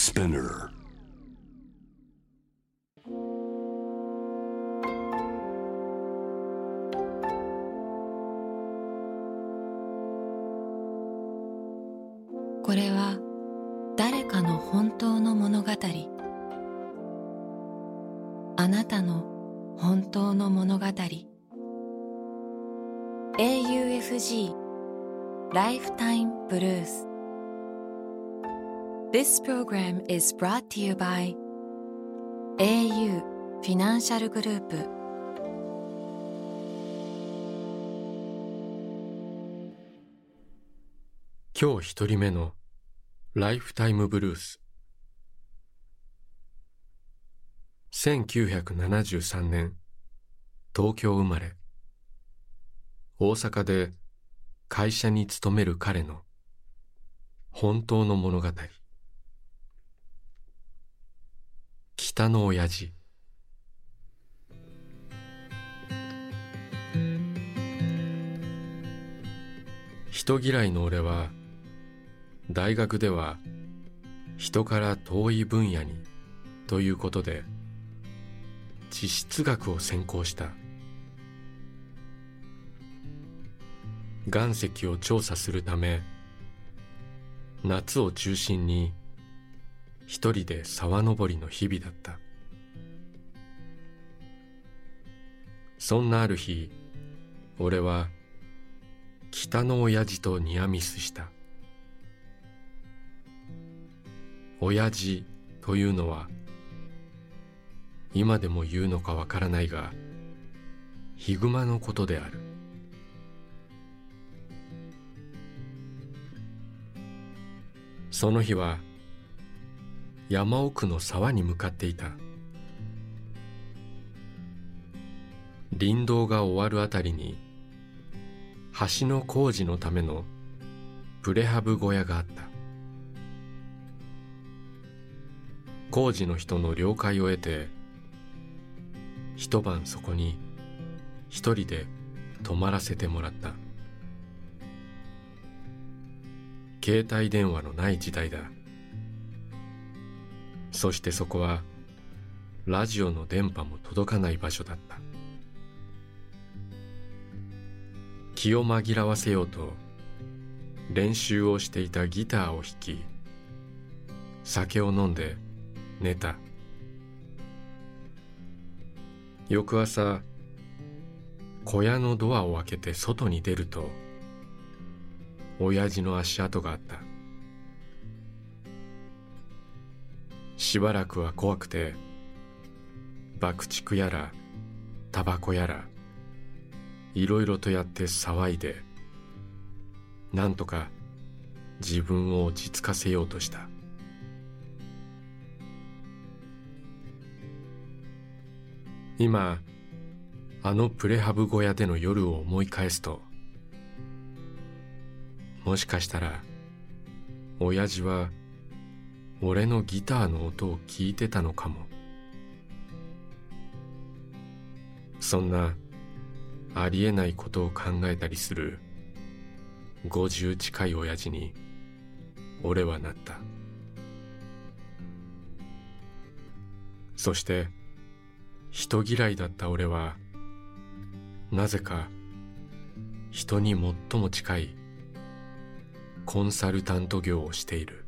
Spinner This program is brought to you by au フィナンシャルグループ今日一人目のライフタイムブルース1973年東京生まれ大阪で会社に勤める彼の本当の物語北の親父。人嫌いの俺は大学では人から遠い分野にということで地質学を専攻した。岩石を調査するため夏を中心に一人で沢登りの日々だった。そんなある日俺は北の親父とニアミスした。親父というのは今でも言うのかわからないがヒグマのことである。その日は山奥の沢に向かっていた。林道が終わるあたりに橋の工事のためのプレハブ小屋があった。工事の人の了解を得て一晩そこに一人で泊まらせてもらった。携帯電話のない時代だ。そしてそこはラジオの電波も届かない場所だった。気を紛らわせようと練習をしていたギターを弾き酒を飲んで寝た。翌朝小屋のドアを開けて外に出ると親父の足跡があった。しばらくは怖くて爆竹やらタバコやらいろいろとやって騒いでなんとか自分を落ち着かせようとした。今あのプレハブ小屋での夜を思い返すともしかしたら親父は俺のギターの音を聞いてたのかも。そんなありえないことを考えたりする50近い親父に俺はなった。そして人嫌いだった俺はなぜか人に最も近いコンサルタント業をしている。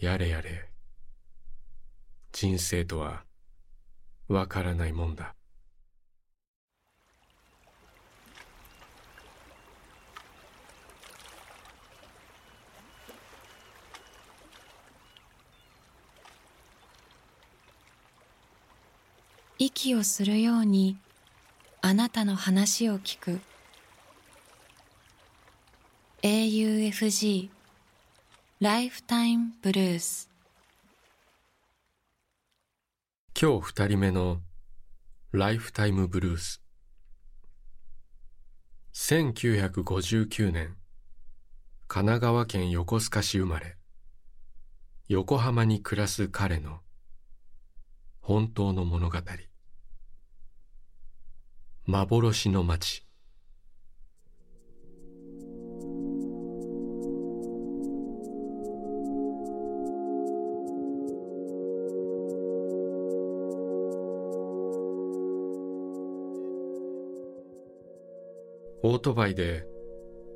やれやれ。人生とはわからないもんだ。息をするようにあなたの話を聞く。AUFG ライフタイムブルース今日二人目のライフタイムブルース1959年神奈川県横須賀市生まれ横浜に暮らす彼の本当の物語。幻の街。オートバイで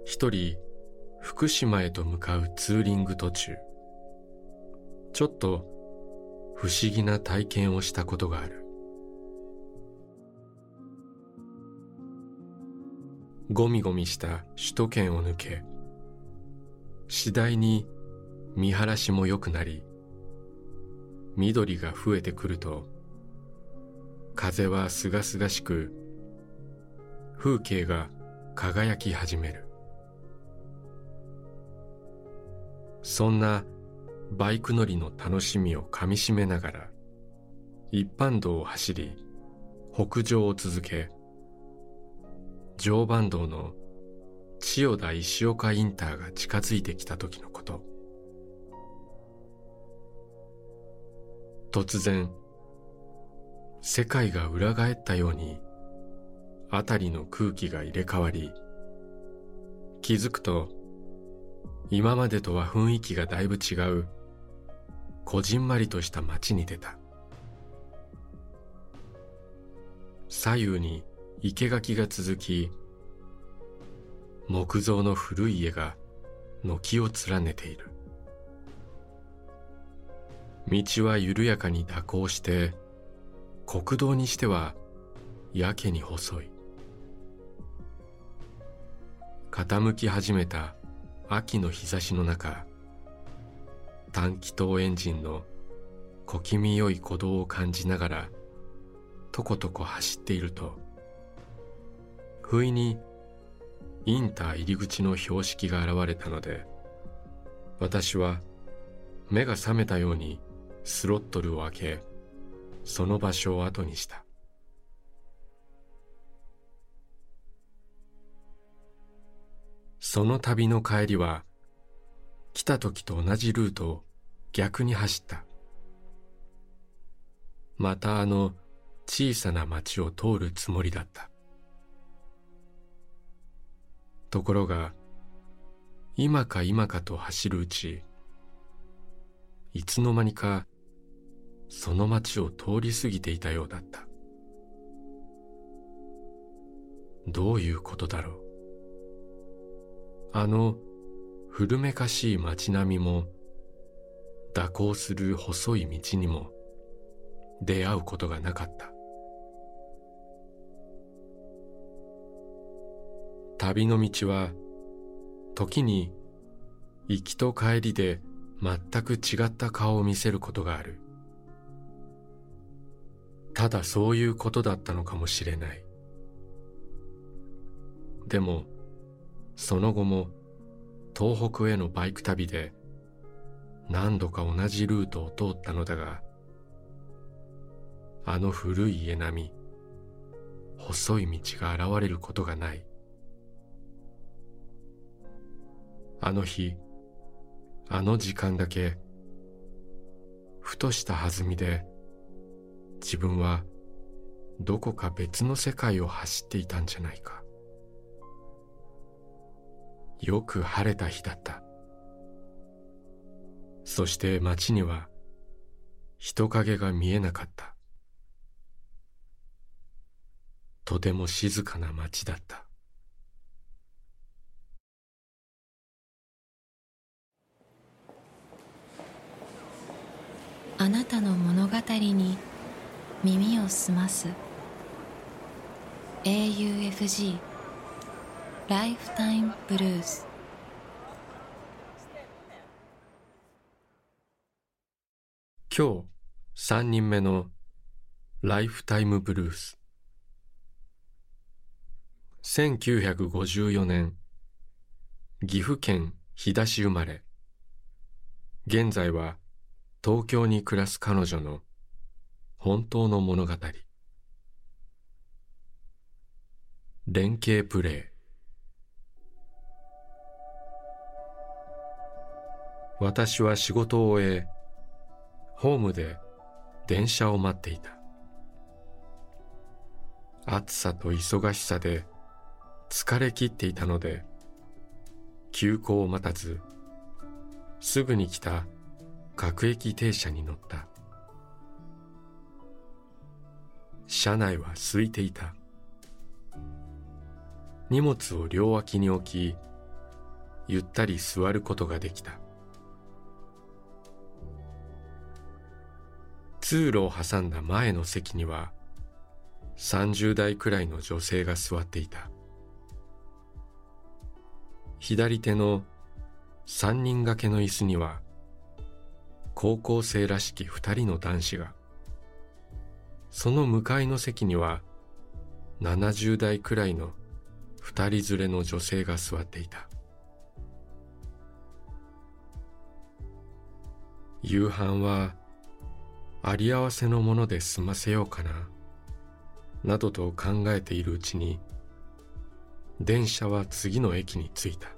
一人福島へと向かうツーリング途中。ちょっと不思議な体験をしたことがある。ゴミゴミした首都圏を抜け次第に見晴らしも良くなり緑が増えてくると風はすがすがしく風景が輝き始める。そんなバイク乗りの楽しみをかみしめながら一般道を走り北上を続け常磐道の千代田石岡インターが近づいてきた時のこと。突然世界が裏返ったように辺りの空気が入れ替わり気づくと今までとは雰囲気がだいぶ違うこじんまりとした街に出た。左右に生垣が続き木造の古い家が軒を連ねている。道は緩やかに蛇行して国道にしてはやけに細い。傾き始めた秋の日差しの中短気筒エンジンの小気味よい鼓動を感じながらとことこ走っていると不意にインター入り口の標識が現れたので私は目が覚めたようにスロットルを開けその場所を後にした。その旅の帰りは来た時と同じルートを逆に走った。またあの小さな町を通るつもりだった。ところが今か今かと走るうちいつの間にかその町を通り過ぎていたようだった。どういうことだろう。あの古めかしい街並みも蛇行する細い道にも出会うことがなかった。旅の道は時に行きと帰りで全く違った顔を見せることがある。ただそういうことだったのかもしれない。でもその後も東北へのバイク旅で何度か同じルートを通ったのだがあの古い家並み細い道が現れることがない。あの日あの時間だけふとした弾みで自分はどこか別の世界を走っていたんじゃないか。よく晴れた日だった。そして街には人影が見えなかった。とても静かな街だった。あなたの物語に耳を澄ます。AUFG ライフタイムブルース今日3人目のライフタイムブルース1954年岐阜県飛騨市生まれ。現在は東京に暮らす彼女の本当の物語。連携プレイ。私は仕事を終えホームで電車を待っていた。暑さと忙しさで疲れ切っていたので急行を待たずすぐに来た各駅停車に乗った。車内は空いていた。荷物を両脇に置きゆったり座ることができた。通路を挟んだ前の席には30代くらいの女性が座っていた。左手の3人掛けの椅子には高校生らしき2人の男子が。その向かいの席には70代くらいの2人連れの女性が座っていた。夕飯はあり合わせのもので済ませようかななどと考えているうちに電車は次の駅に着いた。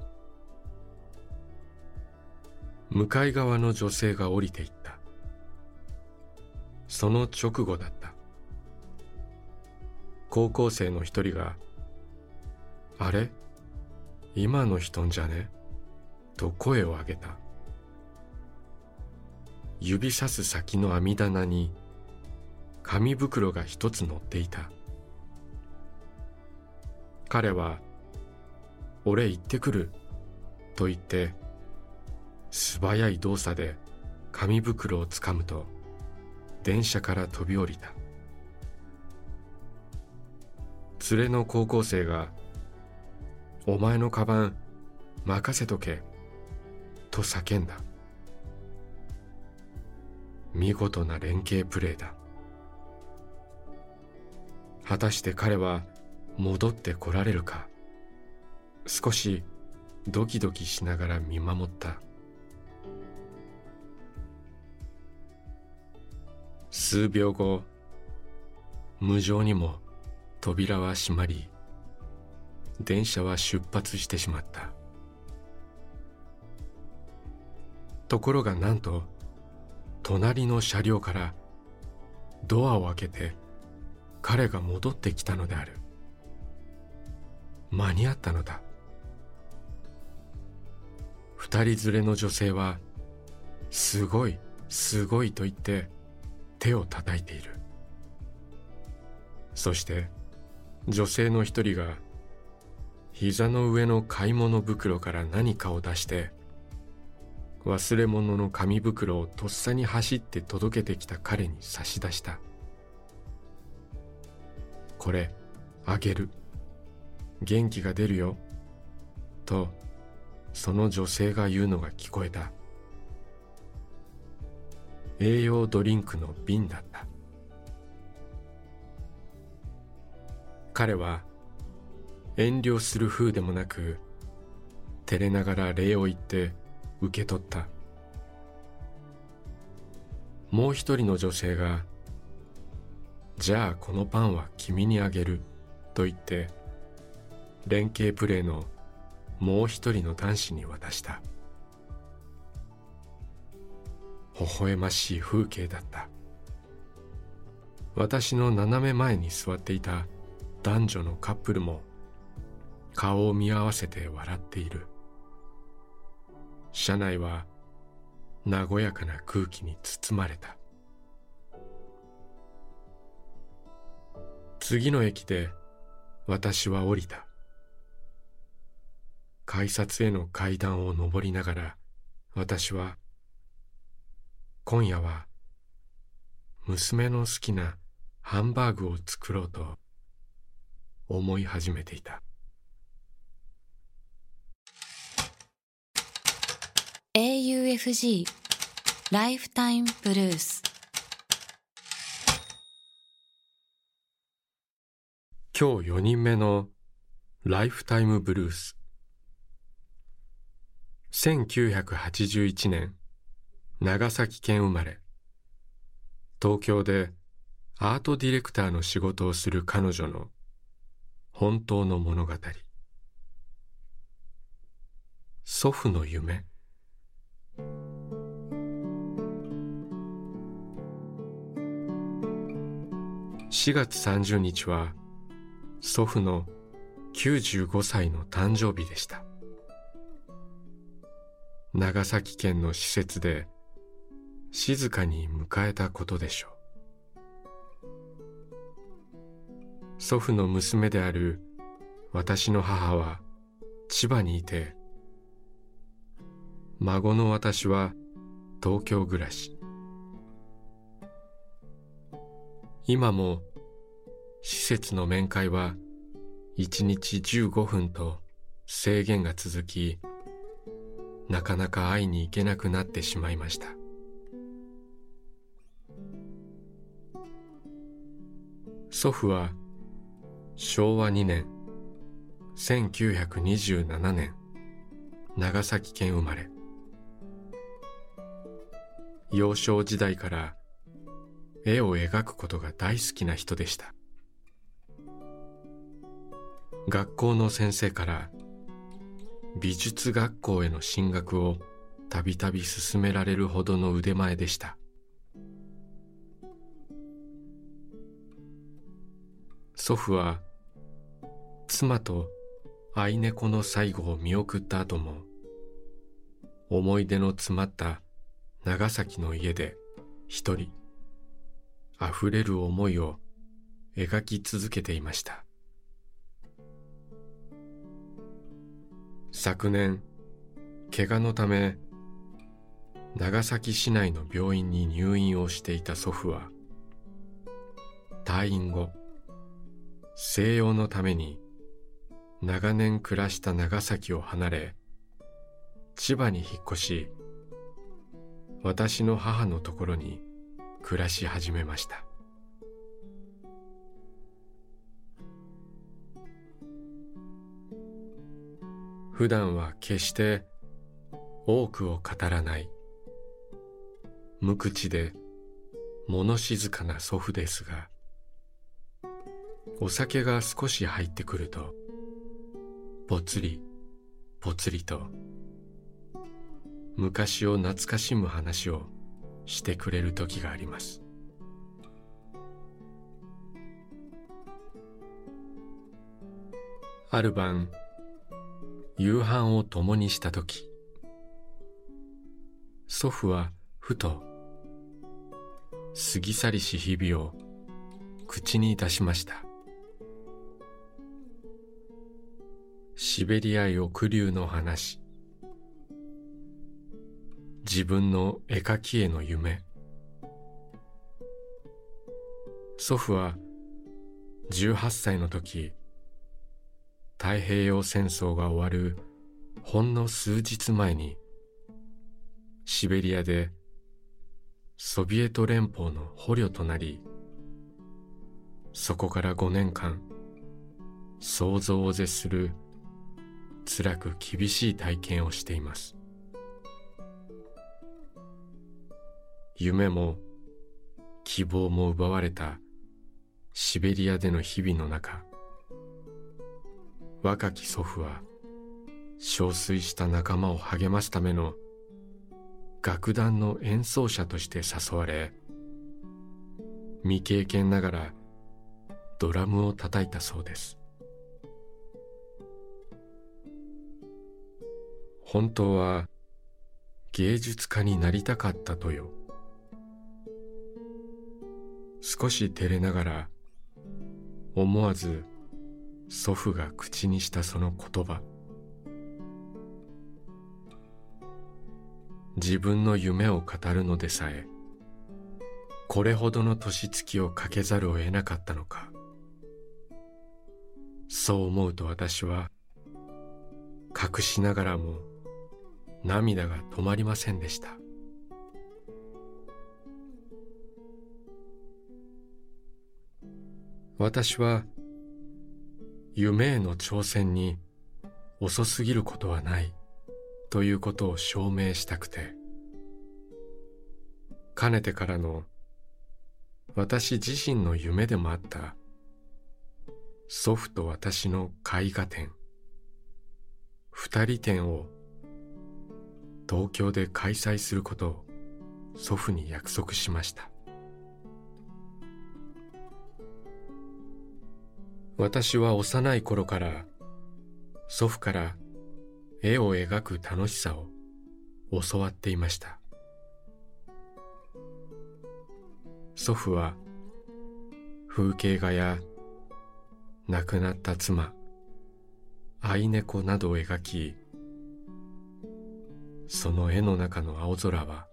向かい側の女性が降りていった。その直後だった。高校生の一人が「あれ？今の人んじゃね?」と声を上げた。指さす先の網棚に紙袋が一つ乗っていた。彼は「俺行ってくる」と言って素早い動作で紙袋をつかむと電車から飛び降りた。連れの高校生が「お前のカバン任せとけ」と叫んだ。見事な連携プレーだ。果たして彼は戻ってこられるか。少しドキドキしながら見守った。数秒後無情にも扉は閉まり電車は出発してしまった。ところがなんと隣の車両からドアを開けて彼が戻ってきたのである。間に合ったのだ。二人連れの女性はすごいすごいと言って手を叩いている。そして女性の一人が膝の上の買い物袋から何かを出して忘れ物の紙袋をとっさに走って届けてきた彼に差し出した。これあげる。元気が出るよ。とその女性が言うのが聞こえた。栄養ドリンクの瓶だった。彼は遠慮する風でもなく照れながら礼を言って受け取った。もう一人の女性が「じゃあこのパンは君にあげる」と言って連携プレーのもう一人の男子に渡した。微笑ましい風景だった。私の斜め前に座っていた男女のカップルも顔を見合わせて笑っている。車内は和やかな空気に包まれた。次の駅で私は降りた。改札への階段を上りながら私は今夜は娘の好きなハンバーグを作ろうと思い始めていた。AUFG ライフタイムブルース今日4人目のライフタイムブルース1981年長崎県生まれ。東京でアートディレクターの仕事をする彼女の本当の物語。祖父の夢。4月30日は祖父の95歳の誕生日でした。長崎県の施設で静かに迎えたことでしょう。祖父の娘である私の母は千葉にいて孫の私は東京暮らし。今も施設の面会は1日15分と制限が続きなかなか会いに行けなくなってしまいました。祖父は昭和2年1927年長崎県生まれ。幼少時代から絵を描くことが大好きな人でした。学校の先生から美術学校への進学をたびたび勧められるほどの腕前でした。祖父は妻と愛猫の最後を見送った後も思い出の詰まった長崎の家で一人溢れる思いを描き続けていました。昨年怪我のため長崎市内の病院に入院をしていた祖父は退院後静養のために長年暮らした長崎を離れ千葉に引っ越し私の母のところに暮らし始めました。普段は決して多くを語らない。無口で物静かな祖父ですがお酒が少し入ってくるとぽつりぽつりと昔を懐かしむ話をしてくれる時があります。ある晩夕飯を共にした時祖父はふと過ぎ去りし日々を口にいたしました。シベリア抑留の話。自分の絵描きへの夢。祖父は18歳の時太平洋戦争が終わるほんの数日前にシベリアでソビエト連邦の捕虜となりそこから5年間想像を絶する辛く厳しい体験をしています。夢も希望も奪われたシベリアでの日々の中。若き祖父は憔悴した仲間を励ますための楽団の演奏者として誘われ未経験ながらドラムを叩いたそうです。本当は芸術家になりたかったとよ。少し照れながら思わず祖父が口にしたその言葉。自分の夢を語るのでさえこれほどの年月をかけざるを得なかったのか。そう思うと私は隠しながらも涙が止まりませんでした。私は夢への挑戦に遅すぎることはないということを証明したくてかねてからの私自身の夢でもあった祖父と私の絵画展二人展を東京で開催することを祖父に約束しました。私は幼い頃から祖父から絵を描く楽しさを教わっていました。祖父は風景画や亡くなった妻愛猫などを描きその絵の中の青空は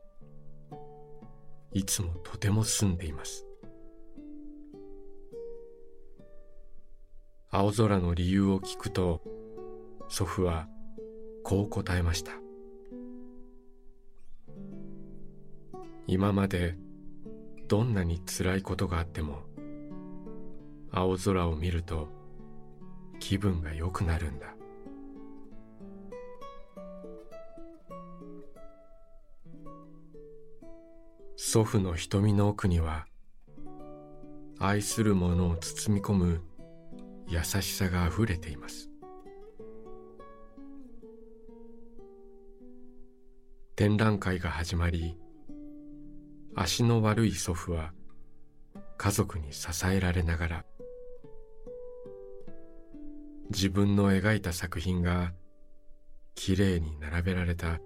いつもとても澄んでいます。青空の理由を聞くと祖父はこう答えました。今までどんなに辛いことがあっても青空を見ると気分が良くなるんだ。祖父の瞳の奥には愛する者を包み込む優しさがあふれています。展覧会が始まり足の悪い祖父は家族に支えられながら自分の描いた作品がきれいに並べられた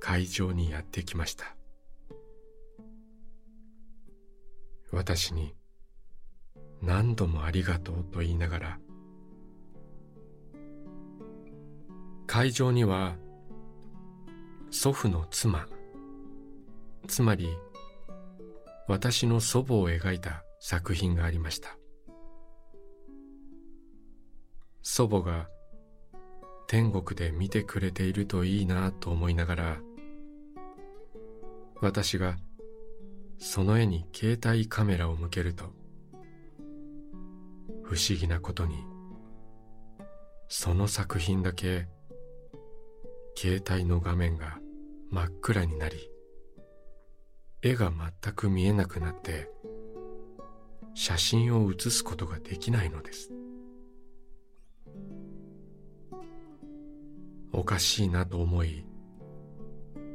会場にやってきました。私に何度もありがとうと言いながら会場には祖父の妻つまり私の祖母を描いた作品がありました。祖母が天国で見てくれているといいなと思いながら私がその絵に携帯カメラを向けると不思議なことに。その作品だけ携帯の画面が真っ暗になり絵が全く見えなくなって写真を写すことができないのです。おかしいなと思い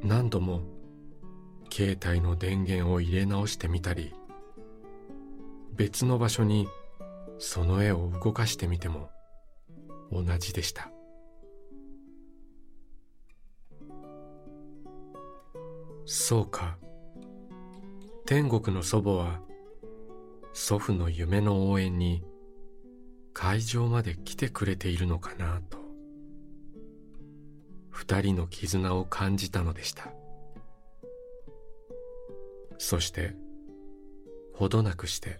何度も携帯の電源を入れ直してみたり別の場所にその絵を動かしてみても同じでした。そうか。天国の祖母は祖父の夢の応援に会場まで来てくれているのかなと。二人の絆を感じたのでした。そしてほどなくして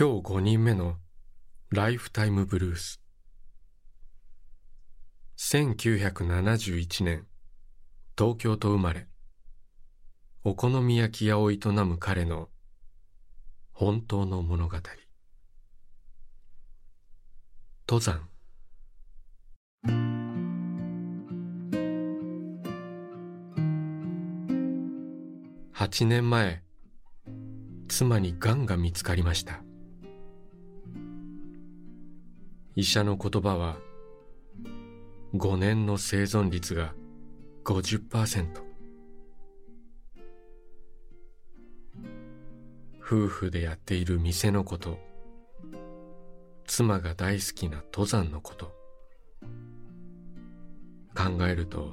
今日5人目のライフタイムブルース。1971年東京と生まれ。お好み焼き屋を営む彼の本当の物語。登山。8年前妻にがんが見つかりました。医者の言葉は5年の生存率が50%夫婦でやっている店のこと妻が大好きな登山のこと考えると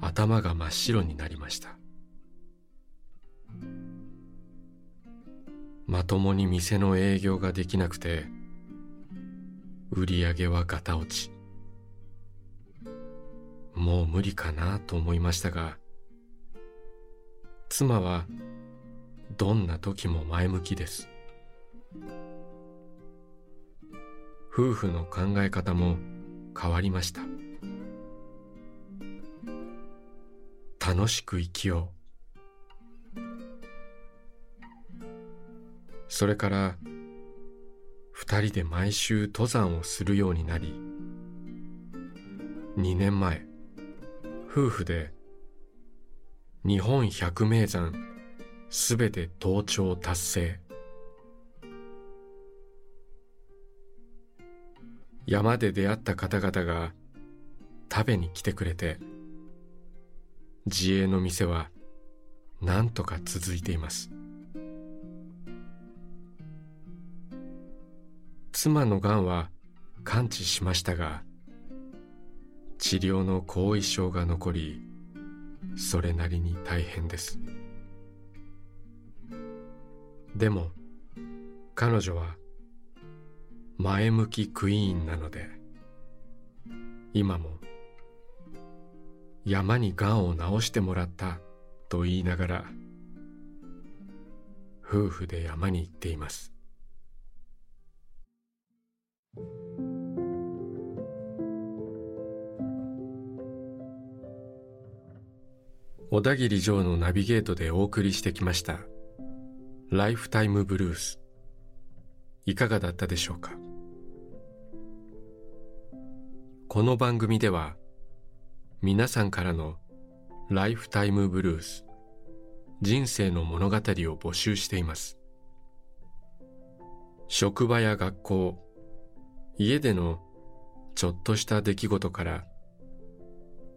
頭が真っ白になりました。まともに店の営業ができなくて売り上げはガタ落ち。もう無理かなと思いましたが妻はどんな時も前向きです。夫婦の考え方も変わりました。楽しく生きよう。それから二人で毎週登山をするようになり2年前夫婦で日本百名山すべて登頂達成。山で出会った方々が食べに来てくれて自営の店は何とか続いています。妻のがんは完治しましたが治療の後遺症が残りそれなりに大変です。でも彼女は前向きクイーンなので今も山にがんを治してもらったと言いながら夫婦で山に行っています。小田切城のナビゲートでお送りしてきました。ライフタイムブルースいかがだったでしょうか？この番組では皆さんからのライフタイムブルース人生の物語を募集しています。職場や学校家でのちょっとした出来事から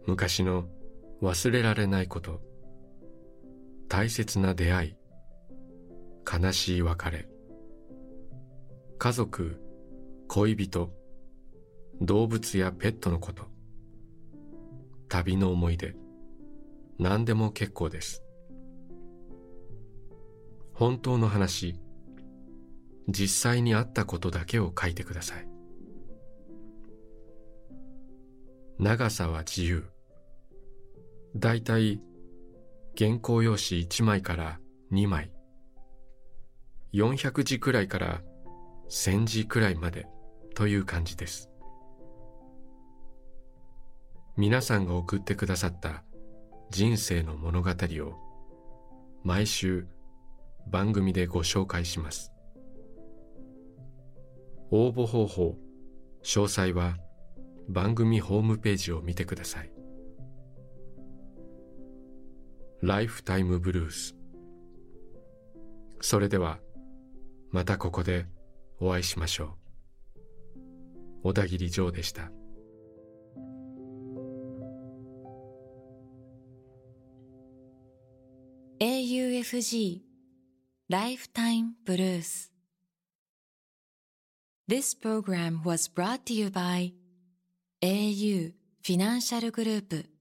昔の忘れられないこと大切な出会い悲しい別れ家族恋人動物やペットのこと旅の思い出何でも結構です。本当の話実際にあったことだけを書いてください。長さは自由。だいたい原稿用紙1枚から2枚。400字くらいから1000字くらいまでという感じです。皆さんが送ってくださった人生の物語を毎週番組でご紹介します。応募方法詳細は番組ホームページを見てください。ライフタイムブルースそれではまたここでお会いしましょう。小田切ジョーでした。AUFG Lifetime Blues This program was brought to you by au フィナンシャルグループ。